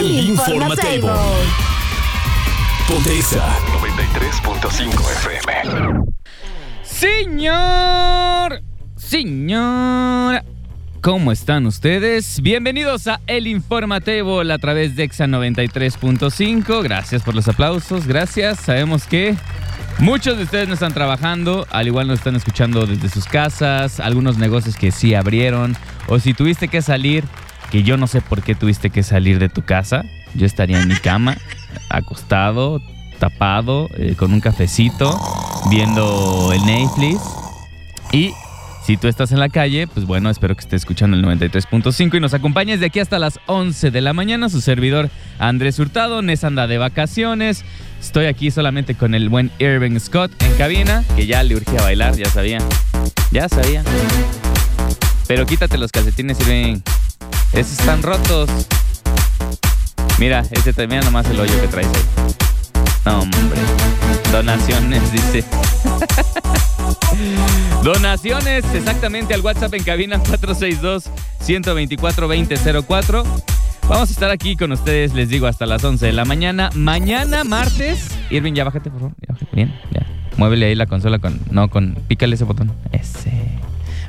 El Informatable. Ponte Exa 93.5 FM. Señor, señora, ¿cómo están ustedes? Bienvenidos a El Informatable a través de Exa 93.5. Gracias por los aplausos, gracias. Sabemos que muchos de ustedes no están trabajando, al igual nos están escuchando desde sus casas, algunos negocios que sí abrieron, o si tuviste que salir, que yo no sé por qué tuviste que salir de tu casa, yo estaría en mi cama, acostado, tapado, eh, con un cafecito, viendo el Netflix. Y si tú estás en la calle, pues bueno, espero que estés escuchando el 93.5 y nos acompañes de aquí hasta las 11 de la mañana. Su servidor Andrés Hurtado, Nes anda de vacaciones. Estoy aquí solamente con el buen Irving Scott en cabina, que ya le urgía bailar, ya sabía. Ya sabía. Pero quítate los calcetines, Irving. Esos están rotos. Mira, ese también nomás el hoyo que traes ahí. No, hombre. Donaciones, dice. Donaciones, exactamente al WhatsApp en cabina 462-124-2004. Vamos a estar aquí con ustedes, les digo, hasta las 11 de la mañana. Mañana, martes. Irving, ya bájate, por favor. Ya bájate. Bien, ya. Muévele ahí la consola con. No, con. Pícale ese botón. Ese.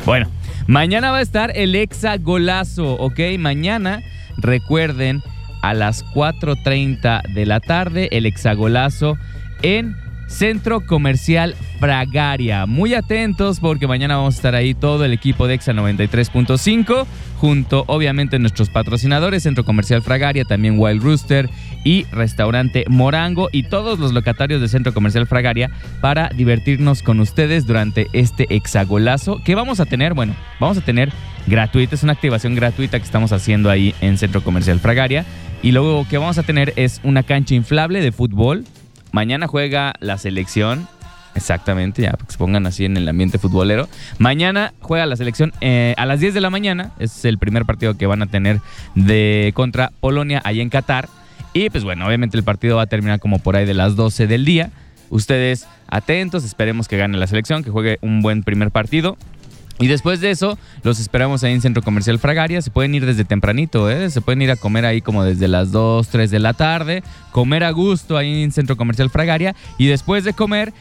Bueno, mañana va a estar el Exa Golazo, ¿ok? Mañana, recuerden, a las 4.30 de la tarde, el Hexagolazo en Centro Comercial Fragaria. Muy atentos porque mañana vamos a estar ahí todo el equipo de Exa 93.5, junto obviamente nuestros patrocinadores, Centro Comercial Fragaria, también Wild Rooster y Restaurante Morango y todos los locatarios de Centro Comercial Fragaria para divertirnos con ustedes durante este hexagolazo que vamos a tener, bueno, vamos a tener gratuita, es una activación gratuita que estamos haciendo ahí en Centro Comercial Fragaria. Y luego que vamos a tener es una cancha inflable de fútbol. Mañana juega la selección. Exactamente, ya, que se pongan así en el ambiente futbolero. Mañana juega la selección eh, a las 10 de la mañana. Es el primer partido que van a tener de contra Polonia ahí en Qatar. Y pues bueno, obviamente el partido va a terminar como por ahí de las 12 del día. Ustedes atentos, esperemos que gane la selección, que juegue un buen primer partido. Y después de eso, los esperamos ahí en Centro Comercial Fragaria. Se pueden ir desde tempranito, ¿eh? Se pueden ir a comer ahí como desde las 2, 3 de la tarde. Comer a gusto ahí en Centro Comercial Fragaria. Y después de comer,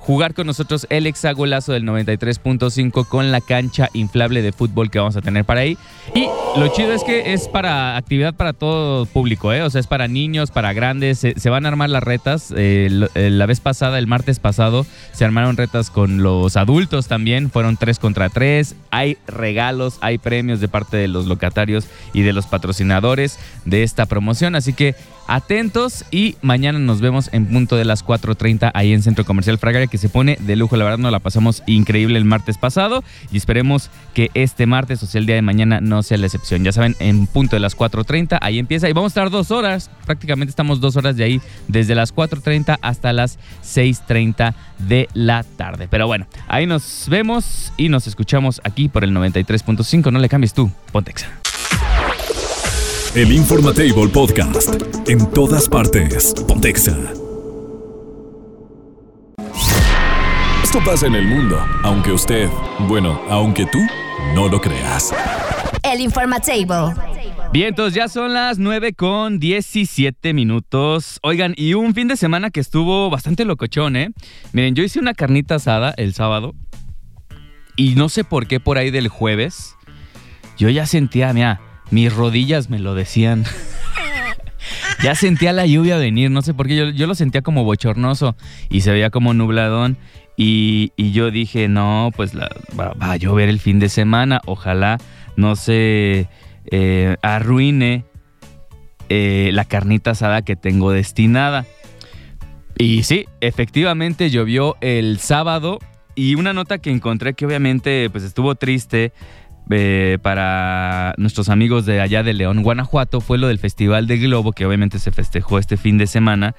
jugar con nosotros el hexagolazo del 93.5 con la cancha inflable de fútbol que vamos a tener para ahí. Y lo chido es que es para actividad para todo público, ¿eh? O sea, es para niños, para grandes. Se, van a armar las retas. Eh, eh, la vez pasada, el martes pasado, se armaron retas con los adultos también. Fueron tres contra tres. Hay regalos, hay premios de parte de los locatarios y de los patrocinadores de esta promoción. Así que atentos y mañana nos vemos en punto de las 4.30 ahí en Centro Comercial Fragaria que se pone de lujo. La verdad nos la pasamos increíble el martes pasado y esperemos que este martes, o sea el día de mañana, no sea la excepción. Ya saben, en punto de las 4.30 ahí empieza y vamos a estar dos horas. Prácticamente estamos dos horas de ahí desde las 4.30 hasta las 6.30 de la tarde. Pero bueno, ahí nos vemos y nos escuchamos aquí por el 93.5. No le cambies tú, Pontexa. El Informatable Podcast en todas partes. Pontexa. Esto pasa en el mundo, aunque usted, bueno, aunque tú no lo creas. El Informatable. Bien, entonces ya son las 9 con 17 minutos. Oigan, y un fin de semana que estuvo bastante locochón, ¿eh? Miren, yo hice una carnita asada el sábado y no sé por qué por ahí del jueves yo ya sentía, mira, mis rodillas me lo decían. ya sentía la lluvia venir, no sé por qué, yo, yo lo sentía como bochornoso y se veía como nubladón. Y, y yo dije, no, pues va a llover el fin de semana, ojalá no se eh, arruine eh, la carnita asada que tengo destinada. Y sí, efectivamente llovió el sábado y una nota que encontré que obviamente pues estuvo triste eh, para nuestros amigos de allá de León, Guanajuato, fue lo del Festival de Globo que obviamente se festejó este fin de semana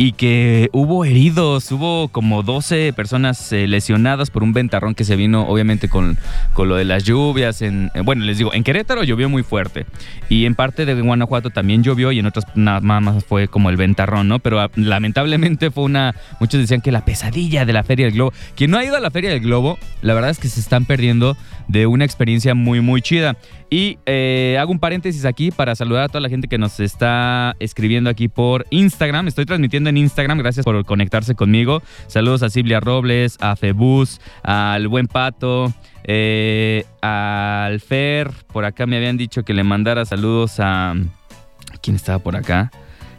y que hubo heridos, hubo como 12 personas eh, lesionadas por un ventarrón que se vino obviamente con, con lo de las lluvias. En, eh, bueno, les digo, en Querétaro llovió muy fuerte y en parte de Guanajuato también llovió y en otras nada más fue como el ventarrón, ¿no? Pero ah, lamentablemente fue una, muchos decían que la pesadilla de la Feria del Globo. Quien no ha ido a la Feria del Globo, la verdad es que se están perdiendo de una experiencia muy, muy chida. Y eh, hago un paréntesis aquí para saludar a toda la gente que nos está escribiendo aquí por Instagram. Estoy transmitiendo en Instagram, gracias por conectarse conmigo. Saludos a Silvia Robles, a Febus, al Buen Pato, eh, al Fer. Por acá me habían dicho que le mandara saludos a... ¿Quién estaba por acá?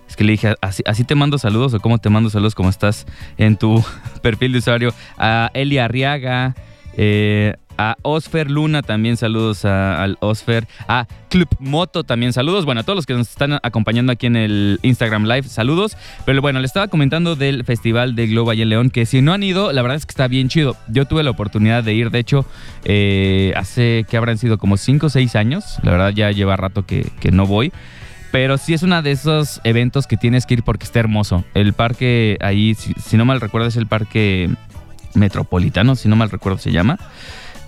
Es que le dije, ¿así, ¿así, te mando saludos o cómo te mando saludos? ¿Cómo estás en tu perfil de usuario? A Eli Arriaga, eh, a Osfer Luna también saludos al Osfer, a Club Moto también saludos, bueno, a todos los que nos están acompañando aquí en el Instagram Live, saludos, pero bueno, le estaba comentando del Festival de Globo y León, que si no han ido, la verdad es que está bien chido, yo tuve la oportunidad de ir, de hecho, eh, hace que habrán sido como 5 o 6 años, la verdad ya lleva rato que, que no voy. Pero sí es uno de esos eventos que tienes que ir porque está hermoso. El parque ahí, si, si no mal recuerdo, es el parque metropolitano, si no mal recuerdo se llama.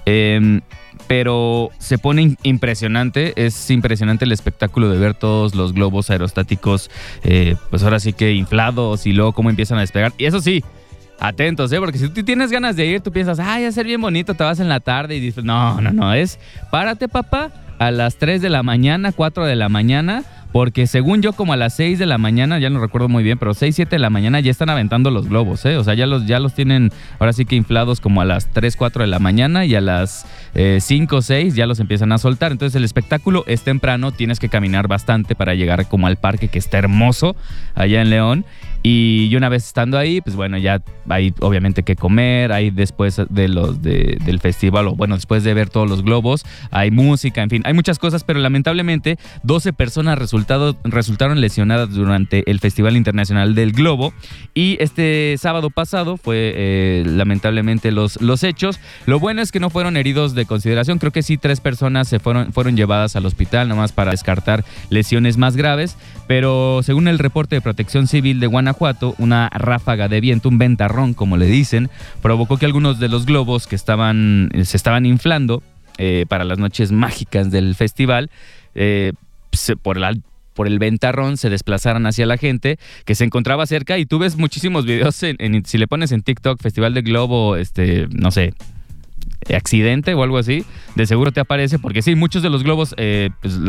Eh, pero se pone impresionante, es impresionante el espectáculo de ver todos los globos aerostáticos, eh, pues ahora sí que inflados y luego cómo empiezan a despegar. Y eso sí, atentos, ¿eh? porque si tú tienes ganas de ir, tú piensas, ay, a ser bien bonito, te vas en la tarde y dices, no, no, no, es párate papá a las 3 de la mañana, 4 de la mañana porque según yo, como a las 6 de la mañana, ya no recuerdo muy bien, pero 6, 7 de la mañana ya están aventando los globos, ¿eh? O sea, ya los, ya los tienen ahora sí que inflados como a las 3, 4 de la mañana y a las eh, 5, 6 ya los empiezan a soltar. Entonces el espectáculo es temprano, tienes que caminar bastante para llegar como al parque que está hermoso allá en León. Y una vez estando ahí, pues bueno, ya hay obviamente que comer, hay después de los del festival, o bueno, después de ver todos los globos, hay música, en fin, hay muchas cosas, pero lamentablemente 12 personas resultado, resultaron lesionadas durante el Festival Internacional del Globo. Y este sábado pasado fue eh, lamentablemente los, los hechos. Lo bueno es que no fueron heridos de consideración, creo que sí tres personas se fueron, fueron llevadas al hospital, nomás para descartar lesiones más graves, pero según el reporte de protección civil de Guanajuato, una ráfaga de viento, un ventarrón, como le dicen, provocó que algunos de los globos que estaban, se estaban inflando eh, para las noches mágicas del festival, eh, por el por el ventarrón se desplazaran hacia la gente que se encontraba cerca. Y tú ves muchísimos videos en, si le pones en TikTok Festival de Globo este no sé accidente o algo así de seguro te aparece porque sí muchos de los globos eh, pues,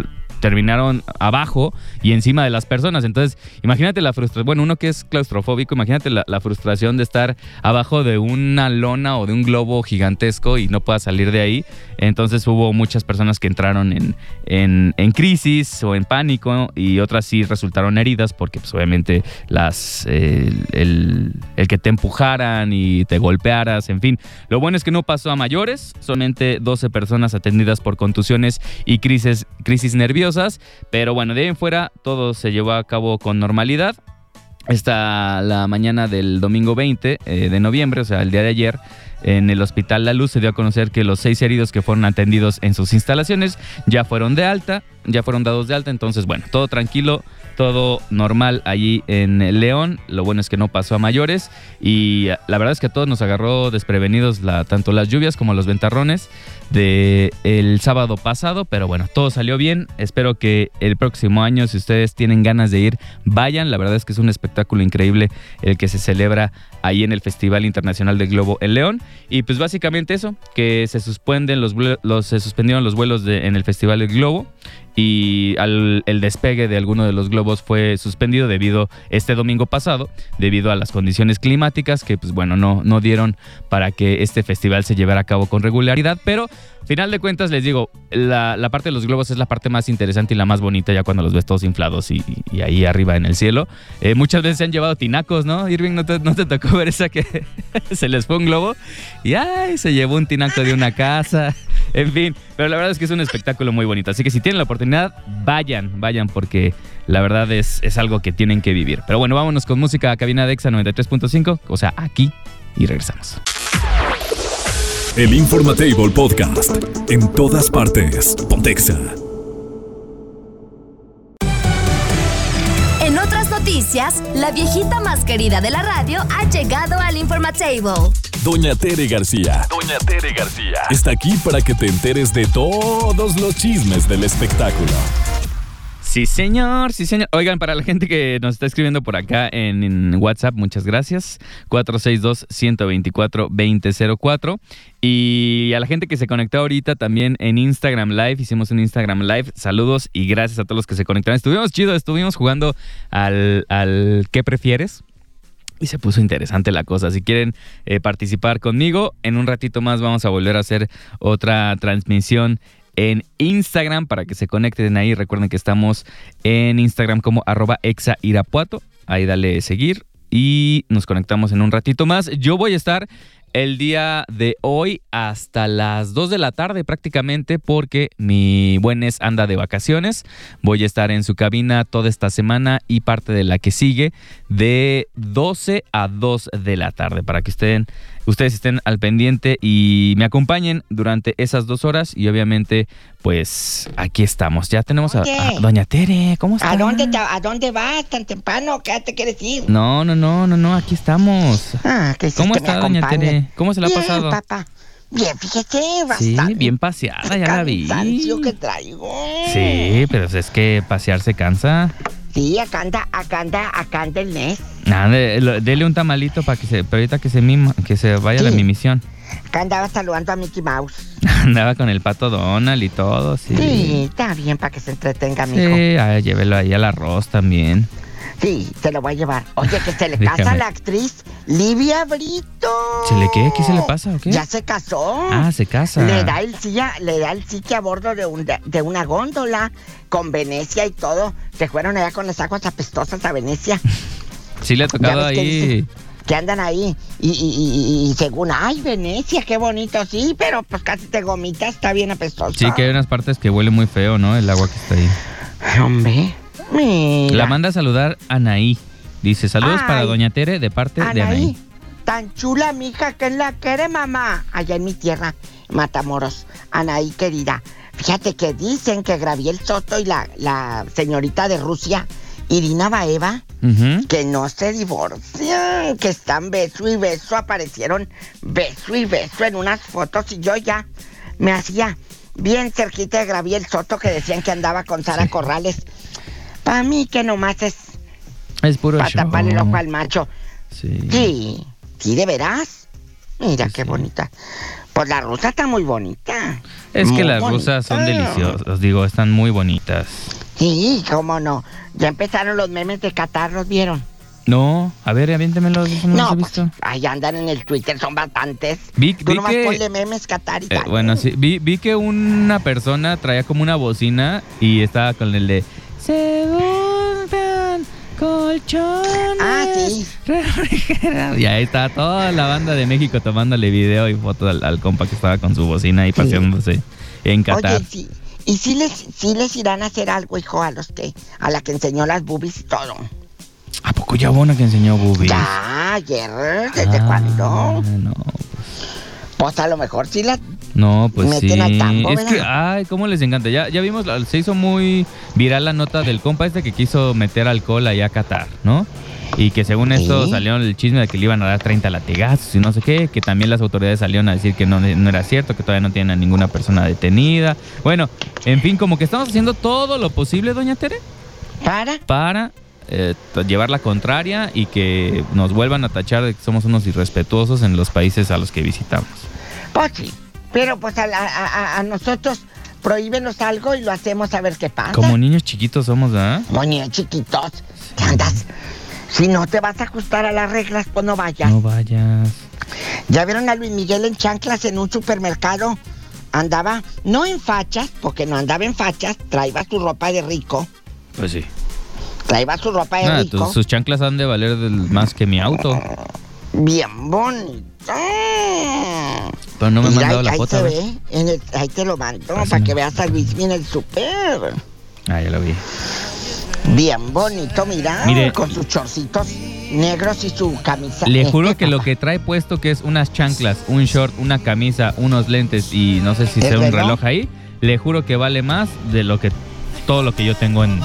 terminaron abajo y encima de las personas. Entonces, imagínate la frustración. Bueno, uno que es claustrofóbico, imagínate la, frustración de estar abajo de una lona o de un globo gigantesco y no pueda salir de ahí. Entonces hubo muchas personas que entraron en, en, crisis o en pánico y otras sí resultaron heridas porque pues, obviamente las, el, el que te empujaran y te golpearas, en fin. Lo bueno es que no pasó a mayores, solamente 12 personas atendidas por contusiones y crisis, crisis nerviosas pero bueno, de ahí en fuera todo se llevó a cabo con normalidad. Esta la mañana del domingo 20 eh, de noviembre, o sea, el día de ayer, en el Hospital La Luz se dio a conocer que los seis heridos que fueron atendidos en sus instalaciones ya fueron de alta, ya fueron dados de alta, entonces bueno, todo tranquilo, todo normal allí en León. Lo bueno es que no pasó a mayores y la verdad es que a todos nos agarró desprevenidos tanto las lluvias como los ventarrones de el sábado pasado, pero bueno, todo salió bien. Espero que el próximo año, si ustedes tienen ganas de ir, vayan. La verdad es que es un espectáculo increíble el que se celebra ahí en el Festival Internacional del Globo en León. Y pues básicamente eso, que se suspenden los, se suspendieron los vuelos de, en el Festival del Globo y el despegue de alguno de los globos fue suspendido debido este domingo pasado, debido a las condiciones climáticas que pues bueno, no, no dieron para que este festival se llevara a cabo con regularidad, pero final de cuentas les digo, la, parte de los globos es la parte más interesante y la más bonita ya cuando los ves todos inflados y, ahí arriba en el cielo. Eh, muchas veces se han llevado tinacos, ¿no? Irving, ¿no te, no te tocó ver esa que se les fue un globo y ay, se llevó un tinaco de una casa? En fin, pero la verdad es que es un espectáculo muy bonito. Así que si tienen la oportunidad, vayan, vayan, porque la verdad es, es algo que tienen que vivir. Pero bueno, vámonos con música a cabina de Exa 93.5, o sea, aquí y regresamos. El Informatable Podcast. En todas partes. Pontexa. La viejita más querida de la radio ha llegado al Informatable. Doña Tere García. Doña Tere García. Está aquí para que te enteres de todos los chismes del espectáculo. Sí, señor, sí, señor. Oigan, para la gente que nos está escribiendo por acá en, WhatsApp, muchas gracias. 462-124-2004. Y a la gente que se conectó ahorita también en Instagram Live, hicimos un Instagram Live. Saludos y gracias a todos los que se conectaron. Estuvimos chido, estuvimos jugando al, al ¿qué prefieres? Y se puso interesante la cosa. Si quieren eh, participar conmigo, en un ratito más vamos a volver a hacer otra transmisión en Instagram para que se conecten ahí. Recuerden que estamos en Instagram como arroba exairapuato. Ahí dale seguir y nos conectamos en un ratito más. Yo voy a estar el día de hoy hasta las 2 de la tarde prácticamente porque mi buenes anda de vacaciones. Voy a estar en su cabina toda esta semana y parte de la que sigue de 12 a 2 de la tarde para que estén, ustedes estén al pendiente y me acompañen durante esas dos horas y obviamente pues aquí estamos. Ya tenemos a, Doña Tere. ¿Cómo está? ¿A dónde, ¿A dónde vas tan temprano? ¿Qué te quieres ir? No, no, no, no, no, aquí estamos. Ah, que ¿Cómo que me está, doña acompañe. ¿Cómo se la ha pasado? papá. Bien, fíjate, Sí, bastante. bien paseada, ya la vi. Que traigo. Sí, pero es que pasear se cansa. Sí, acá anda, acá anda, acá anda el mes. Nada, de- lo- dele un tamalito para que se, pero ahorita que se mima, que se vaya a la Sí. mimisión. Acá andaba saludando a Mickey Mouse. Andaba con el pato Donald y todo, sí. Sí, está bien para que se entretenga, mijo. Sí, ay, llévelo ahí al arroz también. Sí, te lo voy a llevar. Oye, que se le casa a la actriz Livia Brito. ¿Se le qué? ¿Qué se le pasa o qué? Ya se casó. Ah, se casa. Le da el silla, le da el sitio a bordo de, un- de una góndola con Venecia y todo. Se fueron allá con las aguas apestosas a Venecia. Sí le ha tocado que ahí. dicen Que andan ahí y, y- y- y según, ay, Venecia, qué bonito, sí, pero pues casi te gomitas, está bien apestoso. Sí, que hay unas partes que huele muy feo, ¿no? El agua que está ahí. Hombre, mira. La manda a saludar Anaí. Dice, saludos Ay. para Doña Tere de parte de Anaí, tan chula, mija, que la quiere mamá. Allá en mi tierra, Matamoros. Anaí, querida. Fíjate que dicen que Graviel Soto y la, la señorita de Rusia, Irina Baeva, que no se divorcian, que están beso y beso, aparecieron beso y beso en unas fotos y yo ya me hacía bien cerquita de Graviel Soto que decían que andaba con Sara Sí. Corrales. Para mí que nomás es Es puro para taparle el ojo al macho. Sí. Sí, sí, de veras. Mira Sí, qué sí. bonita. Pues la rusa está muy bonita. Es que las bonita. rusas son deliciosas, digo, están muy bonitas. Sí, cómo no. Ya empezaron los memes de Qatar, ¿los vieron? No, a ver, aviéntemelo, no, No, los he pues, visto. ahí andan en el Twitter, son bastantes. Vi- Tú vi nomás que- ponle memes Qatar y Eh, tal. bueno, sí, vi, vi que una persona traía como una bocina y estaba con el de Se compran colchones. Ah, sí. refrigerados". Y ahí está toda la banda de México tomándole video y foto al, al compa que estaba con su bocina y paseándose en Qatar. Oye, sí. Y sí les, sí les irán a hacer algo, hijo, a los que, a la que enseñó las boobies y todo. ¿A poco ya hubo una que enseñó boobies? Ya, ayer, ¿desde Ah, cuándo? No, Pues a lo mejor sí las no, pues Meten sí. al tambo, es que, ¿verdad? ay, cómo les encanta. Ya, ya vimos, la- se hizo muy viral la nota del compa este que quiso meter alcohol allá a Qatar, ¿no? Y que según esto Sí. salió el chisme de que le iban a dar 30 latigazos y no sé qué, que también las autoridades salieron a decir que no, no era cierto, que todavía no tienen a ninguna persona detenida. Bueno, en fin, como que estamos haciendo todo lo posible, doña Tere, para. para eh, llevar la contraria y que nos vuelvan a tachar de que somos unos irrespetuosos en los países a los que visitamos. Pues sí, pero pues a, la- a- a- a nosotros prohíbenos algo y lo hacemos a ver qué pasa. Como niños chiquitos somos, ¿verdad? Como niños chiquitos, ¿qué andas? Si no te vas a ajustar a las reglas, pues no vayas. No vayas. ¿Ya vieron a Luis Miguel en chanclas en un supermercado? Andaba, no en fachas, porque no andaba en fachas, traía su ropa de rico, Pues sí. traía su ropa de Ah, rico, tus- sus chanclas han de valer del- más que mi auto. bien bonito. Pero no me han mandado la ahí foto. se a ver. ve, en el- ahí te lo mando, Pásame. para que veas a Luis en el super. Ah, ya lo vi. Bien bonito, mira. Mire. Con sus chorcitos negros y su camisa. Le juro que lo que trae puesto que es unas chanclas, un short, una camisa, unos lentes y no sé si ¿El sea un reloj? ahí, le juro que vale más de lo que todo lo que yo tengo en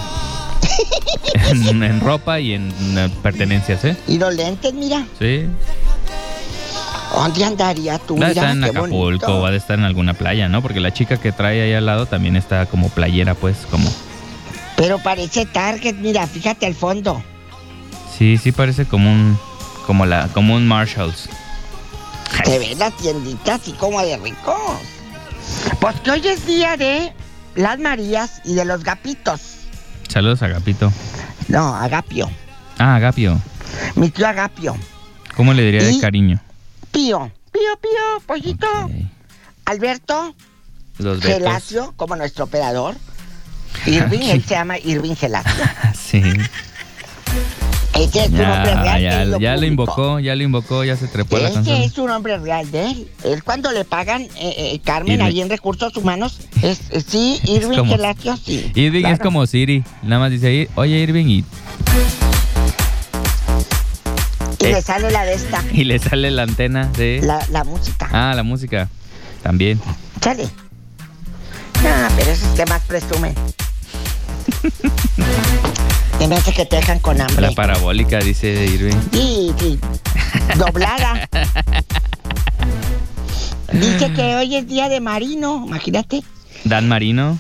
en, en ropa y en eh, pertenencias, ¿eh? Y los lentes, mira. Sí. ¿Dónde andaría tú? Va a Mira, estar en Acapulco, va a estar en alguna playa, ¿no? Porque la chica que trae ahí al lado también está como playera, pues, como... Pero parece Target, mira, fíjate al fondo. Sí, sí parece como un... Como, la, como un Marshalls. Se ve la tiendita así como de ricos. Pues que hoy es día de las Marías y de los Gapitos. Saludos a Agapito. No, Agapio. Ah, Agapio. Mi tío Agapio. ¿Cómo le diría de Y- cariño? Pío, pío, pío, pollito. Alberto Los. Gelacio, como nuestro operador. Irving, él se llama Irving Gelacio. Sí. Ese es un hombre Ya, real. ya, de lo ya lo público. invocó, ya lo invocó, ya se trepó a la Ese canción. es un hombre real de él. Él cuando le pagan, eh, eh, Carmen, Irving. ahí en Recursos Humanos, es, eh, sí, Irving como- Gelacio, sí. Irving es como Siri. Nada más dice oye Irving, y, Y le sale la de esta, y le sale la antena de... la, la música. Ah, la música. También. Sale. Ah, pero esos que más presumen. Me hace que te dejan con hambre. La parabólica, dice Irving. Sí, sí. Doblada. Dice que hoy es día de Marino, imagínate. Dan Marino.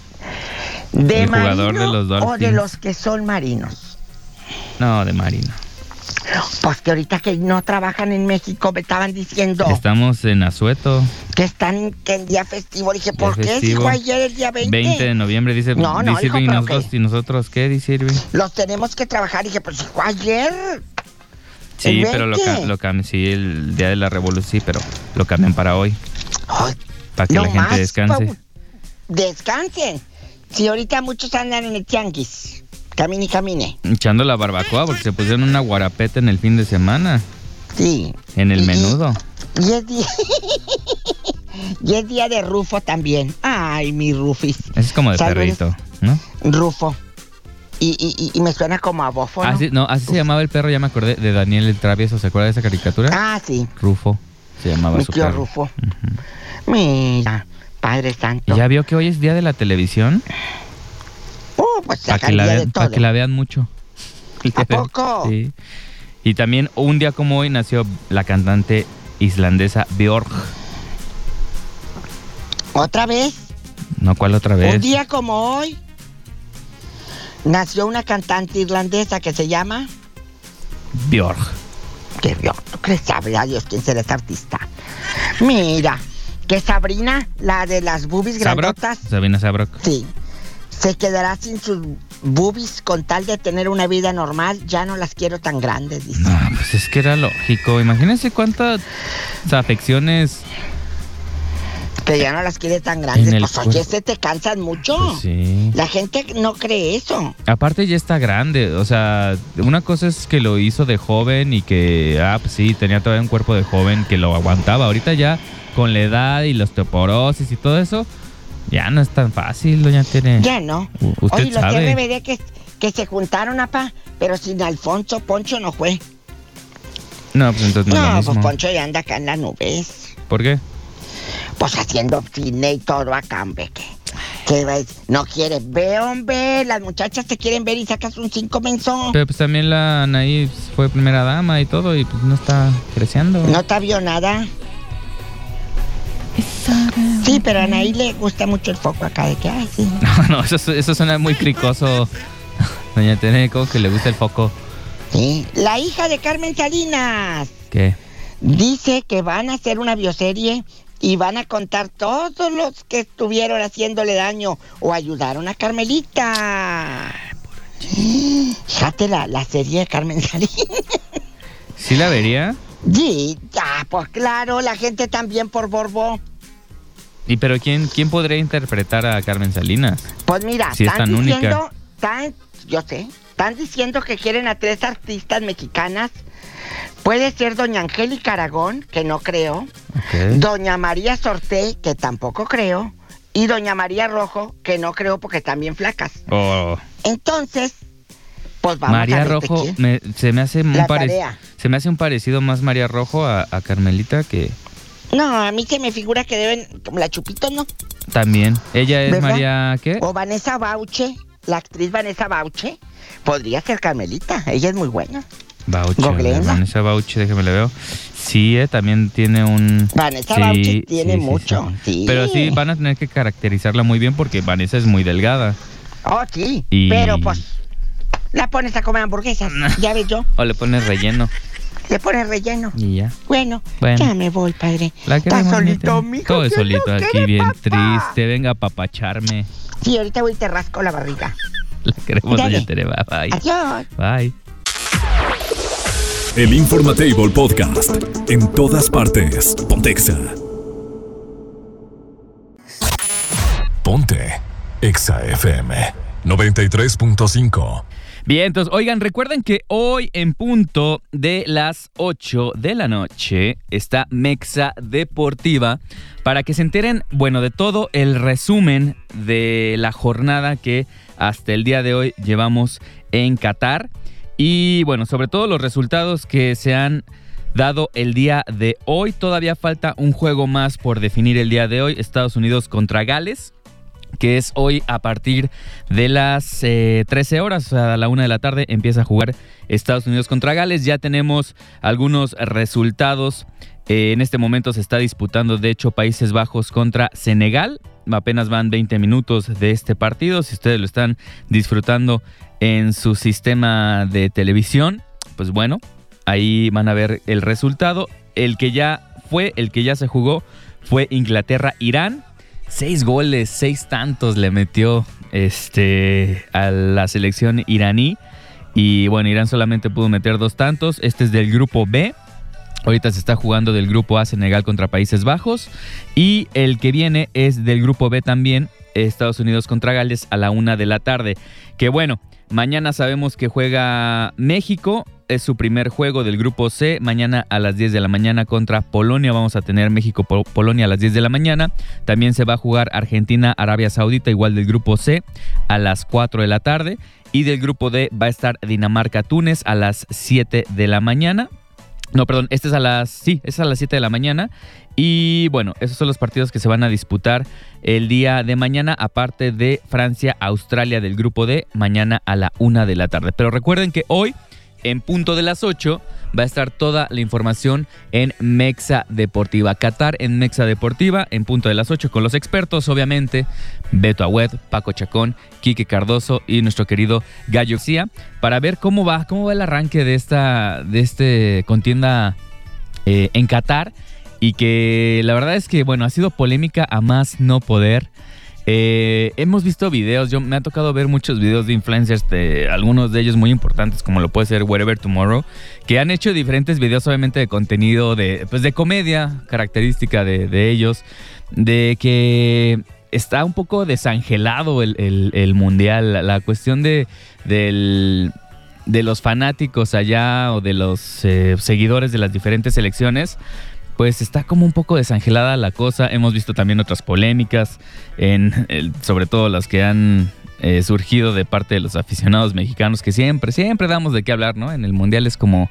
De El jugador marino de los O de los que son marinos. No, de Marino. Pues que ahorita que no trabajan en México me estaban diciendo Estamos en Azueto, que están que en día festivo. Dije, Día ¿por qué? festivo. Dijo ayer el día 20. 20 de noviembre, dice, No, no, dice hijo, Irving. pero nosotros, ¿qué? ¿Y nosotros qué? Dice Irving. Los tenemos que trabajar. Dije, pues dijo ayer. Sí, ¿El pero lo, 20? ca- lo cambian, sí, el día de la revolución, sí, pero lo cambian para hoy, Ay, para que no la gente descanse. Descansen. Si ahorita muchos andan en el tianguis. Camine y camine. Echando la barbacoa porque se pusieron una guarapeta en el fin de semana, Sí. en el Y- menudo. Y es día. y es día de Rufo también. Ay, mi Rufis. Es como de perrito, ¿no? Rufo. Y, y, y- me suena como a bofo, ¿no? Así, no, así se llamaba el perro, ya me acordé, de Daniel el Travieso, ¿se acuerda de esa caricatura? Ah, sí. Rufo, se llamaba Mi su tío perro. Rufo. Mira, Padre Santo. ¿Y ya vio que hoy es día de la televisión? Pues Para que, la vean, todo. para que la vean mucho. ¿A poco? Sí. Y también un día como hoy nació la cantante islandesa Björk. ¿Otra vez? No, ¿cuál otra vez? Un día como hoy nació una cantante irlandesa que se llama... Björk. Que vio, ¿tú crees? Sabe a Dios quién será esta artista. Mira, que Sabrina, la de las boobies Sabrok. grandotas, Sabina Sabrok. sí, se quedará sin sus boobies con tal de tener una vida normal. Ya no las quiero tan grandes, dice. No, pues es que era lógico. Imagínense cuántas afecciones. Que ya no las quiere tan grandes. Pues oye, se te cansan mucho. Pues sí. La gente no cree eso. Aparte ya está grande, o sea, una cosa es que lo hizo de joven y que, ah, pues sí, tenía todavía un cuerpo de joven que lo aguantaba. Ahorita ya con la edad y la osteoporosis y todo eso, ya no es tan fácil, doña Tere. Ya no. U- usted Oye, los sabe. RBD que, que se juntaron, apa, pero sin Alfonso, Poncho no fue. No, pues entonces no, es No, lo pues. Poncho ya anda acá en las nubes. ¿Por qué? Pues haciendo cine y todo acá, hombre. Que, que no quiere. Ve, hombre, las muchachas te quieren ver y sacas un cinco menso. Pero pues también la Anaí fue primera dama y todo y pues no está creciendo. No te vio nada. Sí, pero a Anaí le gusta mucho el foco acá de que, ay, sí. No, no, eso, eso suena muy cricoso. Doña Tere, como que le gusta el foco. sí. La hija de Carmen Salinas ¿Qué? dice que van a hacer una bioserie y van a contar todos los que estuvieron haciéndole daño o ayudaron a Carmelita. Fíjate la, la serie de Carmen Salinas. ¿Sí la vería? Sí, ya, pues claro, la gente también por Borbo. ¿Y pero quién, quién podría interpretar a Carmen Salinas? Pues mira, Si es están tan única. diciendo, están- yo sé, están diciendo que quieren a tres artistas mexicanas. Puede ser doña Angélica Aragón, que no creo, doña María Sorté, que tampoco creo, y doña María Rojo, que no creo porque también flacas. Oh, Entonces, Pues vamos María Rojo, me- se me hace un parec- se me hace un parecido más María Rojo a, a Carmelita que No, a mí se me figura que deben, como la Chupito, ¿no? también. Ella es ¿Verdad? María ¿qué? O Vanessa Bauche, la actriz Vanessa Bauche. Podría ser Carmelita, ella es muy buena. Bauche, ver. Vanessa Bauche, déjeme le veo. Sí, eh, también tiene un Vanessa Sí, Bauche tiene sí, mucho. Sí, Pero sí van a tener que caracterizarla muy bien porque Vanessa es muy delgada. Oh, sí. Y- Pero pues, la pones a comer hamburguesas. ya ves yo, O le pones relleno le pones relleno. y ya. Bueno, Bueno. ya me voy, padre. La Está queremos, solito, mijo. Todo que solito aquí, quiere bien papá. triste. Venga a papacharme. Sí, ahorita voy y te rasco la barriga. La queremos, Dale. doña Tere. Bye. Adiós. Bye. El Informatable Podcast. En todas partes. Pontexa. Ponte. Exa FM 93.5. Bien, entonces, oigan, recuerden que hoy en punto de las 8 de la noche está Mexa Deportiva para que se enteren, bueno, de todo el resumen de la jornada que hasta el día de hoy llevamos en Qatar. Y, bueno, sobre todo los resultados que se han dado el día de hoy. Todavía falta un juego más por definir el día de hoy, Estados Unidos contra Gales que es hoy a partir de las eh, 13 horas, a la una de la tarde, empieza a jugar Estados Unidos contra Gales. Ya tenemos algunos resultados. Eh, en este momento se está disputando, de hecho, Países Bajos contra Senegal. Apenas van 20 minutos de este partido. Si ustedes lo están disfrutando en su sistema de televisión, pues bueno, ahí van a ver el resultado. El que ya fue, el que ya se jugó, fue Inglaterra-Irán. Seis goles, seis tantos le metió este, a la selección iraní. Y bueno, Irán solamente pudo meter dos tantos. Este es del grupo B. Ahorita se está jugando del grupo A Senegal contra Países Bajos. Y el que viene es del grupo B también, Estados Unidos contra Gales a la una de la tarde. Que bueno, mañana sabemos que juega México. Es su primer juego del grupo C. Mañana a las 10 de la mañana contra Polonia. Vamos a tener México-Polonia a las 10 de la mañana. También se va a jugar Argentina-Arabia Saudita, igual del grupo C, a las 4 de la tarde. Y del grupo D va a estar Dinamarca-Túnez a las 7 de la mañana. No, perdón, este es a las. Sí, es a las 7 de la mañana. Y bueno, esos son los partidos que se van a disputar el día de mañana, aparte de Francia-Australia del grupo D, mañana a la 1 de la tarde. Pero recuerden que hoy, en punto de las 8, va a estar toda la información en Mexa Deportiva. Qatar en Mexa Deportiva, en punto de las 8, con los expertos, obviamente, Beto Agüed, Paco Chacón, Quique Cardoso y nuestro querido Gallo García, para ver cómo va, cómo va el arranque de esta, de este contienda eh, en Qatar. Y que la verdad es que, bueno, ha sido polémica a más no poder. Eh, hemos visto videos, yo me ha tocado ver muchos videos de influencers, algunos de ellos muy importantes, como lo puede ser Wherever Tomorrow, que han hecho diferentes videos, obviamente, de contenido, de, pues, de comedia, característica de, de ellos, de que está un poco desangelado el, el- mundial, la, la cuestión de, del, de los fanáticos allá o de los eh, seguidores de las diferentes selecciones pues está como un poco desangelada la cosa. Hemos visto también otras polémicas, en el- sobre todo las que han eh, surgido de parte de los aficionados mexicanos, que siempre, siempre damos de qué hablar, ¿no? En el Mundial es como,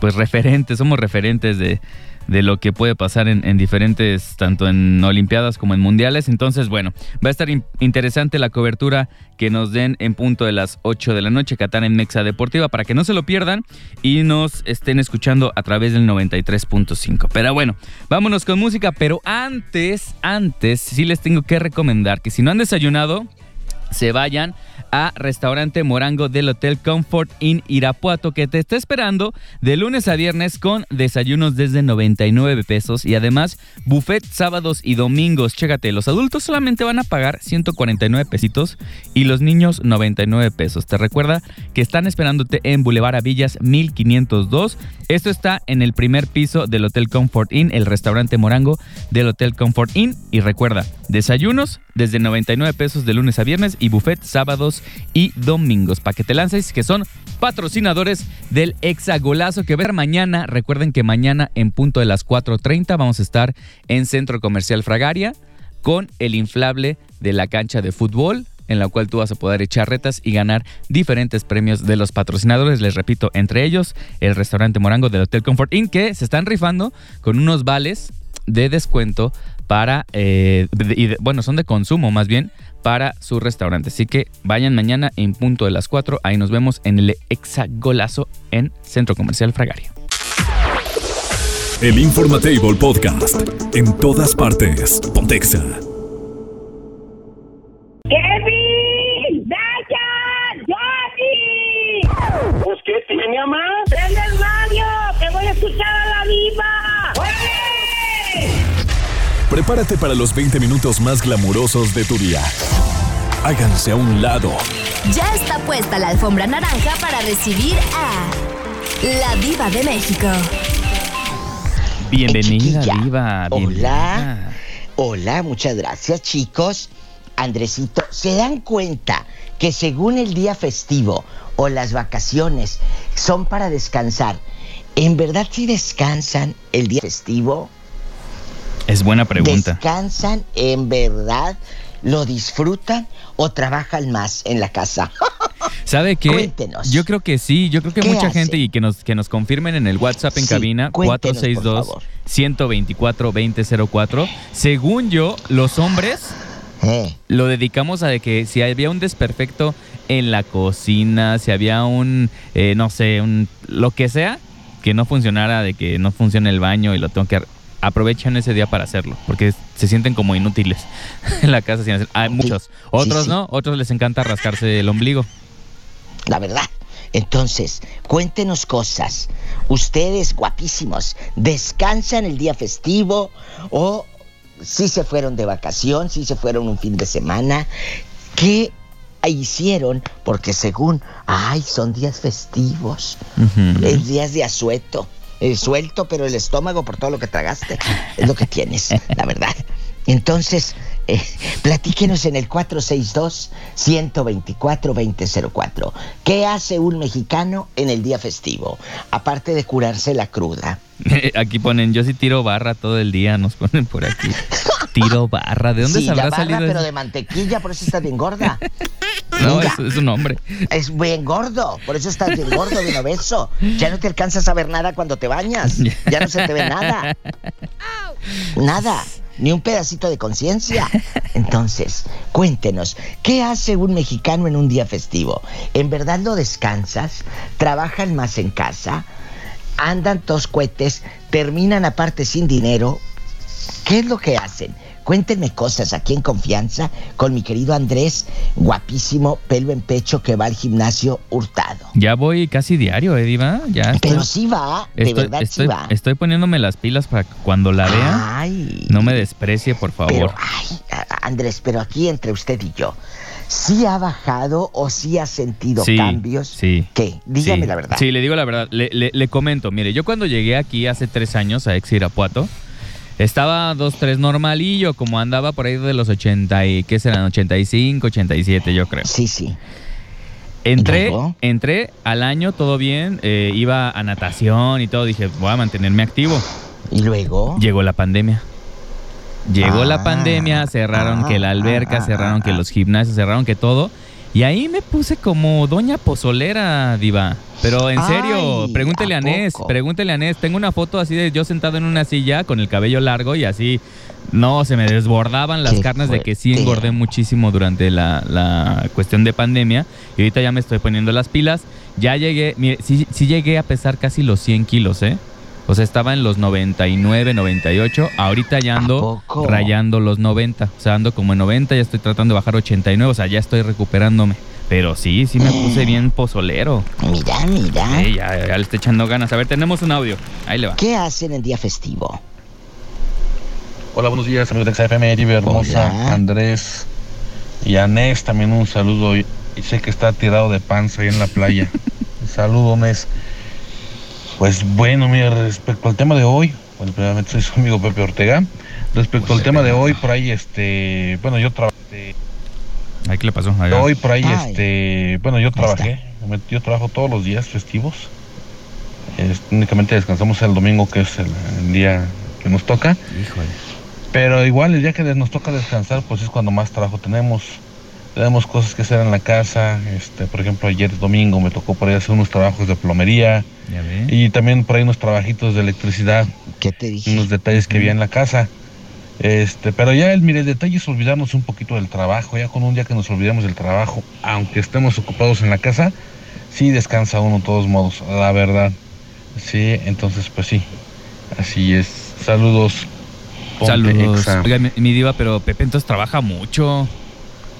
pues referentes, somos referentes de, de lo que puede pasar en, en diferentes, tanto en Olimpiadas como en Mundiales. Entonces, bueno, va a estar in- interesante la cobertura que nos den en punto de las 8 de la noche, Qatar en Mexa Deportiva, para que no se lo pierdan y nos estén escuchando a través del 93.5. Pero bueno, vámonos con música, pero antes, antes, sí les tengo que recomendar que si no han desayunado, se vayan a Restaurante Morango del Hotel Comfort Inn Irapuato que te está esperando de lunes a viernes con desayunos desde 99 pesos y además buffet sábados y domingos. Chécate, los adultos solamente van a pagar 149 pesitos y los niños 99 pesos. Te recuerda que están esperándote en Boulevard Avillas 1502. Esto está en el primer piso del Hotel Comfort Inn, el restaurante Morango del Hotel Comfort Inn. Y recuerda, desayunos desde 99 pesos de lunes a viernes y buffet sábados y domingos. Para que te lances, que son patrocinadores del Hexagolazo que ver mañana. Recuerden que mañana en punto de las 4.30 vamos a estar en Centro Comercial Fragaria con el inflable de la cancha de fútbol en la cual tú vas a poder echar retas y ganar diferentes premios de los patrocinadores. Les repito, entre ellos el restaurante Morango del Hotel Comfort Inn, que se están rifando con unos vales de descuento para, eh, de- y de- bueno, son de consumo más bien, para su restaurante. Así que vayan mañana en punto de las 4. Ahí nos vemos en el Hexagolazo en Centro Comercial Fragaria. El Informatable Podcast. En todas partes. Pontexa. ¡Kevin! ¡Dayan! ¡Johnny! Pues, ¿qué tiene, mamá? ¡Prende el radio! ¡Que voy a escuchar a la diva! Prepárate para los 20 minutos más glamurosos de tu día. Háganse a un lado. Ya está puesta la alfombra naranja para recibir a la diva de México. Bienvenida, Chiquilla. Diva. Hola. bienvenida. Hola, muchas gracias, chicos. Andresito, ¿se dan cuenta que según el día festivo o las vacaciones son para descansar? ¿En verdad sí descansan el día festivo? Es buena pregunta. ¿Descansan en verdad? ¿Lo disfrutan o trabajan más en la casa? ¿Sabe qué? Cuéntenos. Yo creo que sí, yo creo que ¿Qué mucha hace? gente y que nos, que nos confirmen en el WhatsApp en Sí, cabina cuéntenos, por 462 favor. 124 2004. Según yo, los hombres Eh, lo dedicamos a de que si había un desperfecto en la cocina, si había un, eh, no sé, un lo que sea, que no funcionara, de que no funcione el baño y lo tengo que... Aprovechan ese día para hacerlo, porque se sienten como inútiles en la casa sin hacer. Hay muchos. Otros sí. no, otros les encanta rascarse el ombligo. la verdad. Entonces, cuéntenos cosas. Ustedes, guapísimos, ¿descansan el día festivo o si se fueron de vacación, si se fueron un fin de semana? ¿Qué hicieron? Porque según, ay, son días festivos, es días de asueto. El suelto, pero el estómago por todo lo que tragaste. Es lo que tienes, la verdad. Entonces, eh, platíquenos en el 462-124-2004. ¿Qué hace un mexicano en el día festivo? Aparte de curarse la cruda. Aquí ponen, yo sí tiro barra todo el día, nos ponen por aquí. Tiro barra, ¿de dónde sí, se habrá la barra, salido pero de mantequilla, por eso estás bien gorda. No, es un hombre. Es bien gordo, por eso estás bien gordo, bien obeso. Ya no te alcanzas a ver nada cuando te bañas. Ya no se te ve nada. Nada, ni un pedacito de conciencia. Entonces, cuéntenos, ¿qué hace un mexicano en un día festivo? ¿En verdad lo descansas? ¿Trabajan más en casa? ¿Andan cohetes? ¿Terminan aparte sin dinero? ¿Qué es lo que hacen? Cuéntenme cosas aquí en confianza con mi querido Andrés, guapísimo, pelo en pecho que va al gimnasio hurtado. Ya voy casi diario, ¿eh, Diva? Ya estoy, Pero sí va, de estoy, verdad estoy- sí va. estoy poniéndome las pilas para que cuando la vea, Ay, no me desprecie, por favor. pero, ay, Andrés, pero aquí entre usted y yo, ¿sí ha bajado o sí ha sentido Sí, cambios? sí. ¿Qué? Dígame Sí. la verdad. Sí, le digo la verdad. Le, le- le comento, mire, yo cuando llegué aquí hace tres años a Ex Irapuato, estaba dos, tres normalillo, como andaba por ahí de los 80 y, ¿qué serán? 85, 87 yo creo. Sí, sí. Entré, entré al año, todo bien, eh, iba a natación y todo, dije, voy a mantenerme activo. ¿Y luego? Llegó la pandemia. Llegó Ah, la pandemia, cerraron que la alberca, ah, cerraron que ah, los gimnasios, cerraron que todo. Y ahí me puse como doña pozolera, diva. Pero en serio, Ay, pregúntele a ¿a pregúntele a Nes. Tengo una foto así de yo sentado en una silla con el cabello largo y así, no, se me desbordaban las Qué carnes de que sí engordé muchísimo durante la, la cuestión de pandemia. Y ahorita ya me estoy poniendo las pilas. Ya llegué, mire, sí, sí llegué a pesar casi los 100 kilos, ¿eh? O sea, estaba en los 99, 98. Ahorita ya ¿A ando rayando los 90. O sea, ando como en 90, ya estoy tratando de bajar 89. O sea, ya estoy recuperándome. Pero sí, sí me puse bien pozolero. Mira, mira. Sí, ya, ya le estoy echando ganas. A ver, tenemos un audio. Ahí le va. ¿Qué hacen en día festivo? Hola, buenos días, amigos de XFM, Eribe Hermosa, Hola. Andrés y Anés, también un saludo. Y sé que está tirado de panza ahí en la playa. Un saludo, Nes. Pues bueno, mira, respecto al tema de hoy, bueno, primeramente soy su amigo Pepe Ortega. Respecto al tema de hoy, por ahí, este, bueno, yo trabajé. Ahí, ¿qué le pasó? Allá. Hoy, por ahí, Ay. este, bueno, yo está. trabajé. Yo trabajo todos los días festivos. Es- únicamente descansamos el domingo, que es el- el día que nos toca. Híjole. Pero igual el día que nos toca descansar, pues es cuando más trabajo tenemos. Tenemos cosas que hacer en la casa. Este, por ejemplo, ayer domingo me tocó por ahí hacer unos trabajos de plomería y también por ahí unos trabajitos de electricidad, ¿Qué te dije? unos detalles que había en la casa. Este, pero ya el, mire, el detalle es olvidarnos un poquito del trabajo, ya con un día que nos olvidamos del trabajo, aunque estemos ocupados en la casa, sí descansa uno de todos modos, la verdad. Sí, entonces pues sí, así es. Saludos. Ponte Saludos. Exa. Oiga, mi, mi diva, pero Pepe entonces trabaja mucho.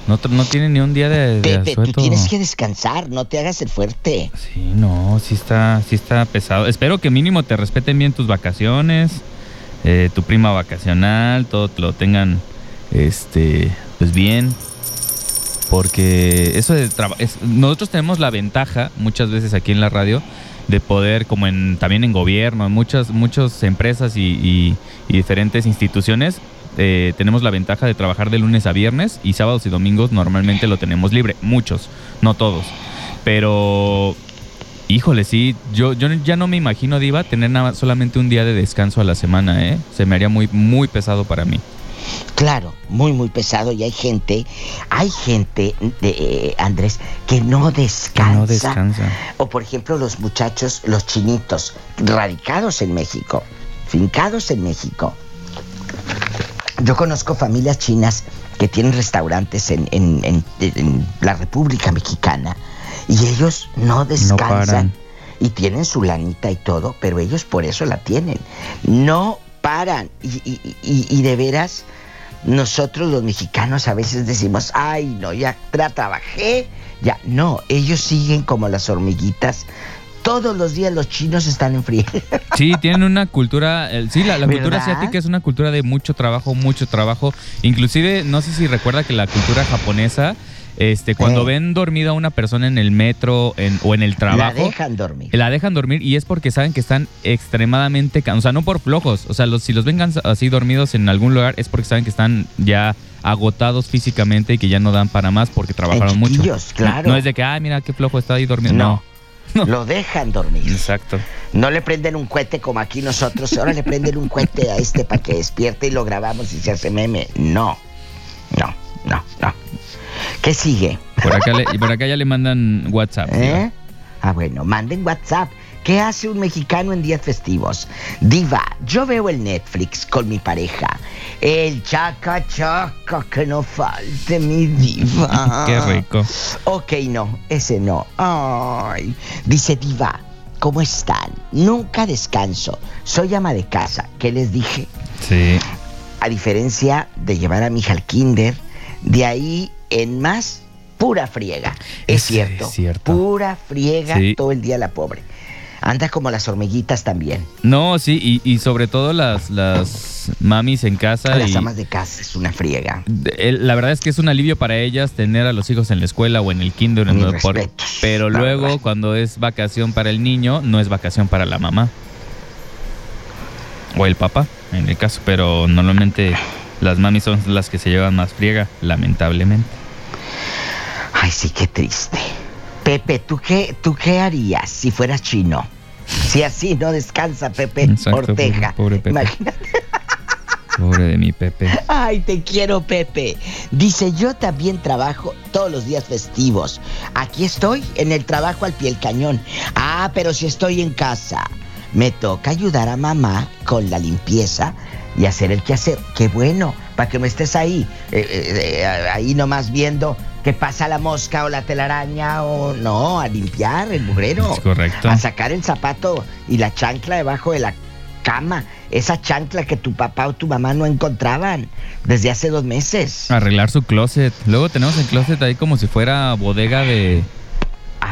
No, no tiene ni un día de, de Pepe, tú tienes que descansar, no te hagas el fuerte. Sí, no, sí está, sí está pesado. Espero que mínimo te respeten bien tus vacaciones, eh, tu prima vacacional, todo te lo tengan, este, pues bien. Porque eso de trabajo, nosotros tenemos la ventaja muchas veces aquí en la radio de poder, como en también en gobierno, en muchas, muchas empresas y, y- y diferentes instituciones, eh, tenemos la ventaja de trabajar de lunes a viernes y sábados y domingos normalmente lo tenemos libre. Muchos, no todos. Pero, híjole, sí, yo, yo ya no me imagino, Diva, tener nada, solamente un día de descanso a la semana, ¿eh? Se me haría muy, muy pesado para mí. Claro, muy, muy pesado. Y hay gente, hay gente, de, eh, Andrés, que no Que descansa. no descansa. O por ejemplo los muchachos, los chinitos, radicados en México, fincados en México. Yo conozco familias chinas que tienen restaurantes en, en- en- en la República Mexicana y ellos no descansan. y tienen su lanita y todo, pero ellos por eso la tienen. No paran. Y, y- y- y de veras, nosotros los mexicanos a veces decimos, ay, no, ya tra- trabajé. Ya, no, ellos siguen como las hormiguitas. Todos los días los chinos están en frío. Sí, tienen una cultura, el- sí, la, la cultura asiática es una cultura de mucho trabajo, mucho trabajo. Inclusive, no sé si recuerda que la cultura japonesa, este, cuando Eh. ven dormida a una persona en el metro en- o en el La trabajo, dejan dormir. la dejan dormir y es porque saben que están extremadamente cansados. O sea, no por flojos. O sea, los, si los vengan así dormidos en algún lugar es porque saben que están ya agotados físicamente y que ya no dan para más porque trabajaron mucho. claro. No es de que, ah, mira qué flojo está ahí dormido. No. No. Lo dejan dormir. Exacto. No le prenden un cohete como aquí nosotros. Ahora le prenden un cohete a este para que despierte y lo grabamos y se hace meme. No. No, no, no. ¿Qué sigue? Por acá, le- y por acá ya le mandan WhatsApp. ¿Eh? Ah, bueno, manden WhatsApp. ¿Qué hace un mexicano en días festivos? Diva, yo veo el Netflix con mi pareja. El chaca chaca, que no falte mi diva. Qué rico. Ok, no, ese no. Ay. Dice Diva, ¿cómo están? Nunca descanso. Soy ama de casa. ¿Qué les dije? Sí. A diferencia de llevar a mi hija al kinder, de ahí en más, pura friega. Es Es- cierto. es cierto. Pura friega Sí. todo el día la pobre. Anda como las hormiguitas también. No, sí, y, y sobre todo las, las mamis en casa. Las y amas de casa es una friega. el- la verdad es que es un alivio para ellas tener a los hijos en la escuela o en el kinder. en donde por- pero luego, cuando es vacación para el niño, no es vacación para la mamá. O el papá, en el caso. Pero normalmente las mamis son las que se llevan más friega, lamentablemente. Ay, sí, qué triste. Pepe, ¿tú qué, ¿tú qué harías si fueras chino? Si así no descansa Pepe Exacto, Orteja. pobre- pobre Pepe. Imagínate. Pobre de mi Pepe. Ay, te quiero, Pepe. Dice, yo también trabajo todos los días festivos. Aquí estoy, en el trabajo al pie del cañón. Ah, pero si estoy en casa. Me toca ayudar a mamá con la limpieza y hacer el quehacer. Qué bueno, para que no estés ahí, eh, eh, eh, ahí nomás viendo que pasa la mosca o la telaraña o no, a limpiar el mugrero. Es correcto. A sacar el zapato y la chancla debajo de la cama. Esa chancla que tu papá o tu mamá no encontraban desde hace dos meses. Arreglar su closet. Luego tenemos el closet ahí como si fuera bodega de...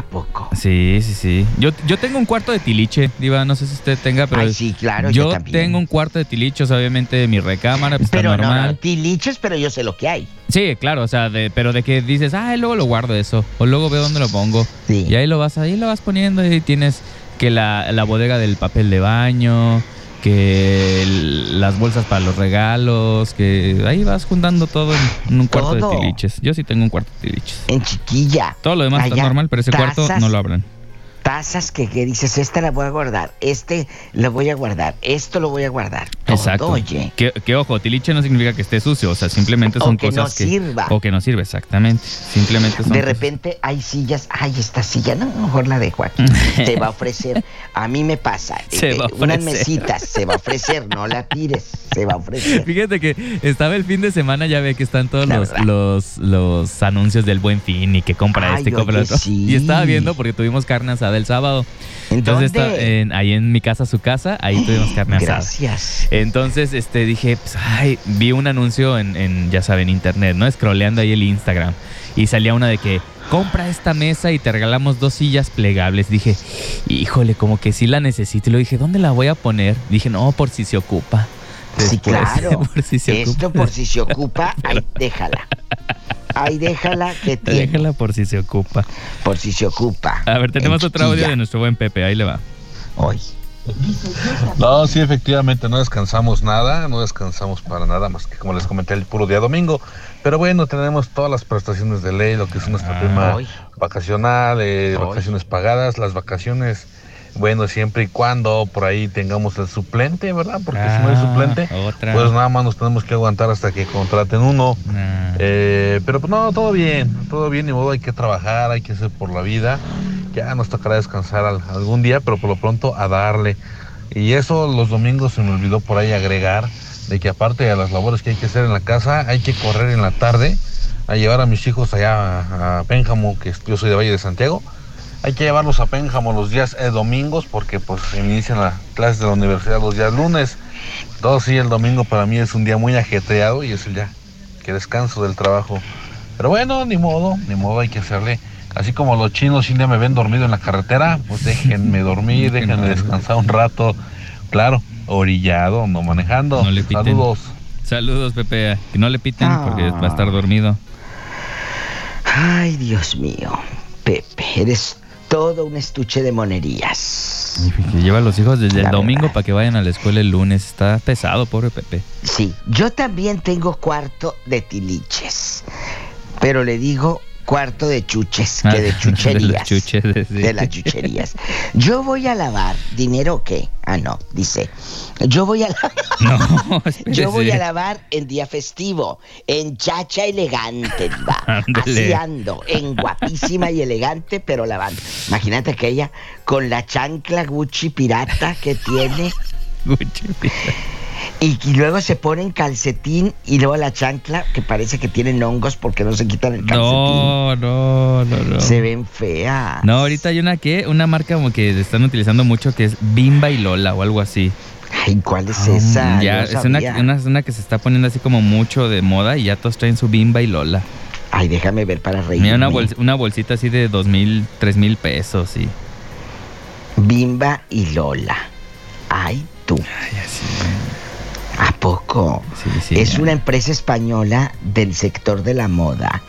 ¿A poco? Sí, sí, sí. Yo, yo tengo un cuarto de tiliche, Diva, no sé si usted tenga, pero Ay, sí, claro, yo yo también. tengo un cuarto de tilichos, obviamente mi recámara, pues, está Pero no, normal. no, tiliches, pero yo sé lo que hay. Sí, claro, o sea, de, pero de que dices, ah, luego lo guardo eso, o luego veo dónde lo pongo. Sí. Y ahí lo vas, ahí lo vas poniendo y tienes que la, la bodega del papel de baño, que el- las bolsas para los regalos, que ahí vas juntando todo en, en un cuarto Todo. de tiliches. Yo sí tengo un cuarto de tiliches. En chiquilla. Todo lo demás está normal, pero ese cuarto no lo abran. Tazas que, que dices, esta la voy a guardar, este lo voy a guardar, esto lo voy a guardar. Exacto. oye. Que, que, ojo, tiliche no significa que esté sucio, o sea, simplemente O son que cosas no que. sirva. O que no sirve, exactamente. Simplemente son. De cosas- repente hay sillas, ay, esta silla, no, mejor la dejo aquí. Se va a ofrecer. A mí me pasa. Se eh, va a Unas mesitas, se va a ofrecer, no la tires, se va a ofrecer. Fíjate que estaba el fin de semana, ya ve que están todos La los, los, los anuncios del buen fin y que compra Ay, este, compra oye, otro. sí. Y estaba viendo porque tuvimos carne asada el sábado. ¿En Entonces, está en- ahí en mi casa, su casa, ahí tuvimos carne asada. Gracias. Entonces, este, dije, pues, ay, vi un anuncio en, en, ya saben, internet, ¿no? Scrolleando ahí el Instagram. Y salía una de que, compra esta mesa y te regalamos dos sillas plegables. Dije, híjole, como que sí la necesito. Y lo dije, ¿dónde la voy a poner? Dije, no, por si se ocupa. Sí, Después, claro. por si se Esto ocupa. por si se ocupa, ahí déjala. Ahí déjala que tiene. Déjala por si se ocupa. Por si se ocupa. A ver, tenemos En otro audio de nuestro buen Pepe, ahí le va. Hoy. No, sí, efectivamente, no descansamos nada, no descansamos para nada, más que como les comenté el puro día domingo. Pero bueno, tenemos todas las prestaciones de ley, lo que es nuestra Ah. prima Hoy. vacacional, eh, Hoy. vacaciones pagadas, las vacaciones, bueno, siempre y cuando por ahí tengamos el suplente, ¿verdad? Porque si no hay Ah, suplente, Otra. pues nada más nos tenemos que aguantar hasta que contraten uno. Nah. Eh, pero pues no, todo bien, todo bien, ni modo, hay que trabajar, hay que hacer por la vida. Ya nos tocará descansar al- algún día, pero por lo pronto a darle. Y eso los domingos se me olvidó por ahí agregar, de que aparte de las labores que hay que hacer en la casa, hay que correr en la tarde a llevar a mis hijos allá a, a Pénjamo, que yo soy de Valle de Santiago. Hay que llevarlos a Pénjamo los días eh, domingos porque pues inician las clases de la universidad los días lunes. Todo sí, el domingo para mí es un día muy ajetreado y es el ya que descanso del trabajo. Pero bueno, ni modo, ni modo, hay que hacerle. Así como los chinos un día me ven dormido en la carretera, pues déjenme dormir, déjenme descansar un rato. Claro, orillado, no manejando. No le piten. Saludos. Saludos, Pepe. Que no le piten Ah. porque va a estar dormido. Ay, Dios mío. Pepe, eres todo un estuche de monerías. Y que lleva a los hijos desde La el domingo para que vayan a la escuela el lunes. Está pesado, pobre Pepe. Sí, yo también tengo cuarto de tiliches. Pero le digo cuarto de chuches, que de Ah, chucherías. de las chuches, sí. de las chucherías. Yo voy a lavar. ¿Dinero o qué? Ah, no, dice. Yo voy a lavar. No. Yo voy a lavar en día festivo, en chacha elegante, diva. Ándele. Así ando, en guapísima y elegante, pero lavando. Imagínate que ella con la chancla Gucci pirata que tiene Gucci. Y, y luego se pone en calcetín y luego la chancla que parece que tienen hongos porque no se quitan el calcetín. No, no, no, no. Se ven feas. No, ahorita hay una que, una marca como que están utilizando mucho que es Bimba y Lola o algo así. Ay, ¿cuál es Ah, esa? Ya, No es una, una, una que se está poniendo así como mucho de moda y ya todos traen su Bimba y Lola. Ay, déjame ver para reírme. Mira, una, bols- una bolsita así de dos mil, tres mil pesos y... Bimba y Lola. Ay, tú. Ay, así. ¿A poco? Sí, sí, es ya. una empresa española del sector de la moda.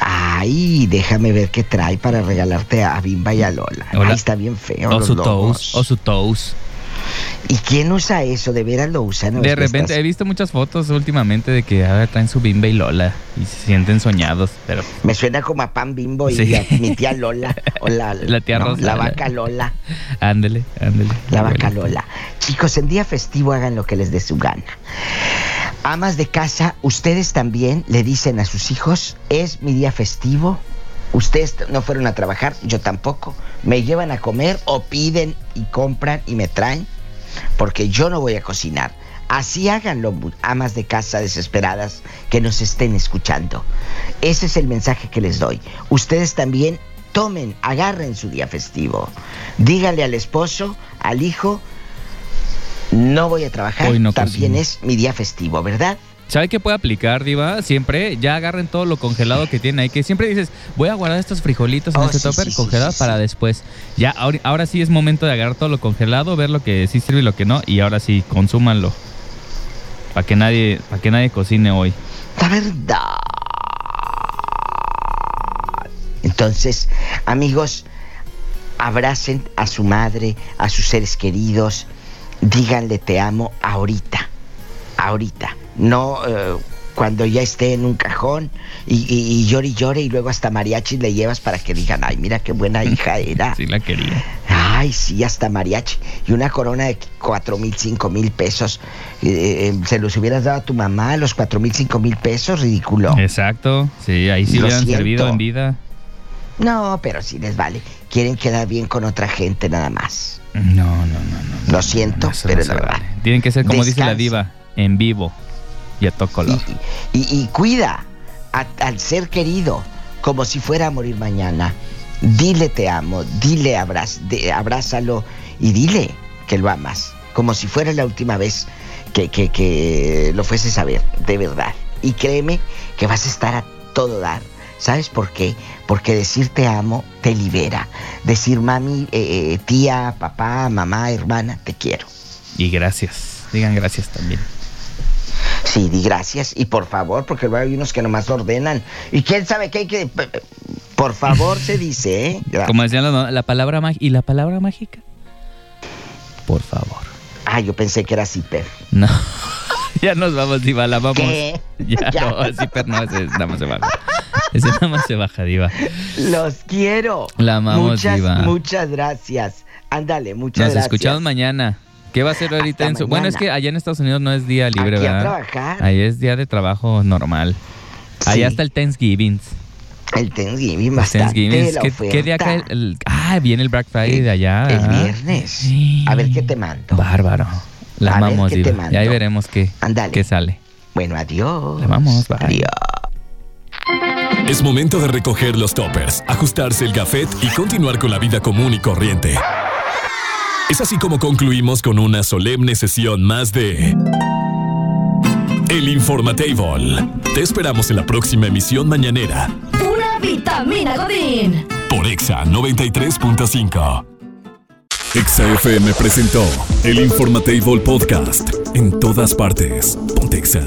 Ay, déjame ver qué trae para regalarte a Bimba y a Lola. Hola. Ay, está bien feo. O los su logos. toast, o su toast. ¿Y quién usa eso? ¿De veras lo usan? ¿O De repente estás- he visto muchas fotos últimamente de que ahora traen su Bimba y Lola y se sienten soñados, pero Me suena como a pan bimbo y Sí. a mi tía Lola. O la, La tía no, Rosa. La vaca Lola. ándele, ándele. La vaca. Lola. Chicos, en día festivo hagan lo que les dé su gana. Amas de casa, ustedes también le dicen a sus hijos, es mi día festivo. Ustedes no fueron a trabajar, yo tampoco. Me llevan a comer o piden y compran y me traen, porque yo no voy a cocinar. Así háganlo, amas de casa desesperadas que nos estén escuchando. Ese es el mensaje que les doy. Ustedes también tomen, agarren su día festivo. Díganle al esposo, al hijo, no voy a trabajar, Hoy no también cocino. es mi día festivo, ¿verdad? ¿Sabe qué puede aplicar, Diva? Siempre ya agarren todo lo congelado que tienen ahí. Que siempre dices, voy a guardar estos frijolitos en Oh, este sí, topper sí, para después. Ya, ahora, ahora sí es momento de agarrar todo lo congelado, ver lo que sí sirve y lo que no. Y ahora sí, consúmanlo. Para que nadie, para que nadie cocine hoy. La verdad. Entonces, amigos, abracen a su madre, a sus seres queridos, díganle te amo ahorita, ahorita, no eh, cuando ya esté en un cajón y, y- y llore y llore y luego hasta mariachi le llevas para que digan, ay, mira qué buena hija era. Sí la quería. Ay, sí, hasta mariachi. Y una corona de cuatro mil, cinco mil pesos. Eh, eh, ¿Se los hubieras dado a tu mamá los cuatro mil, cinco mil pesos? Ridículo. Exacto. Sí, ahí sí Lo hubieran siento. servido en vida. No, pero sí les vale. Quieren quedar bien con otra gente nada más. No, no, no, no. Lo siento, pero no la verdad. vale. Tienen que ser, como dice la diva, en vivo y a todo color. Y, y- y cuida a- al ser querido como si fuera a morir mañana. Dile te amo, dile abraz, de- abrázalo y dile que lo amas, como si fuera la última vez que, que- que lo fueses a ver, de verdad. Y créeme que vas a estar a todo dar. ¿Sabes por qué? Porque decir te amo te libera. Decir mami, eh, eh, tía, papá, mamá, hermana, te quiero. Y gracias. Digan gracias también. Sí, di gracias y por favor, porque luego hay unos que nomás ordenan. Y quién sabe qué hay que. Por favor, se dice, ¿eh? Como decían los- la palabra mágica. ¿Y la palabra mágica? Por favor. Ah, yo pensé que era zipper. No. ya nos vamos, Diva, la vamos. ¿Qué? Ya, Ya. no, sí, pero no, ese nada más se baja. Ese nada más se baja, Diva. Los quiero. La amamos, muchas, Diva. Muchas gracias. Ándale, muchas Nos gracias. escuchamos mañana. ¿Qué va a ser ahorita Hasta en su.? Bueno, es que allá en Estados Unidos no es día libre, Aquí a ¿verdad? trabajar. Ahí es día de trabajo normal. Allá Sí. está el Thanksgiving. El Thanksgiving, El bastante Thanksgiving. la ¿Qué, día cae el, el- Ah, viene el Black Friday de allá. El viernes. A ver qué te mando. Bárbaro. La A ver qué te. Y ahí veremos qué, qué sale. Bueno, adiós. La bye. Adiós. Es momento de recoger los toppers, ajustarse el gafet y continuar con la vida común y corriente. Es así como concluimos con una solemne sesión más de El Informatable. Te esperamos en la próxima emisión mañanera Pura vitamina Godín. por Exa 93.5. Exa FM presentó El Informatable Podcast. En todas partes. Pontexa.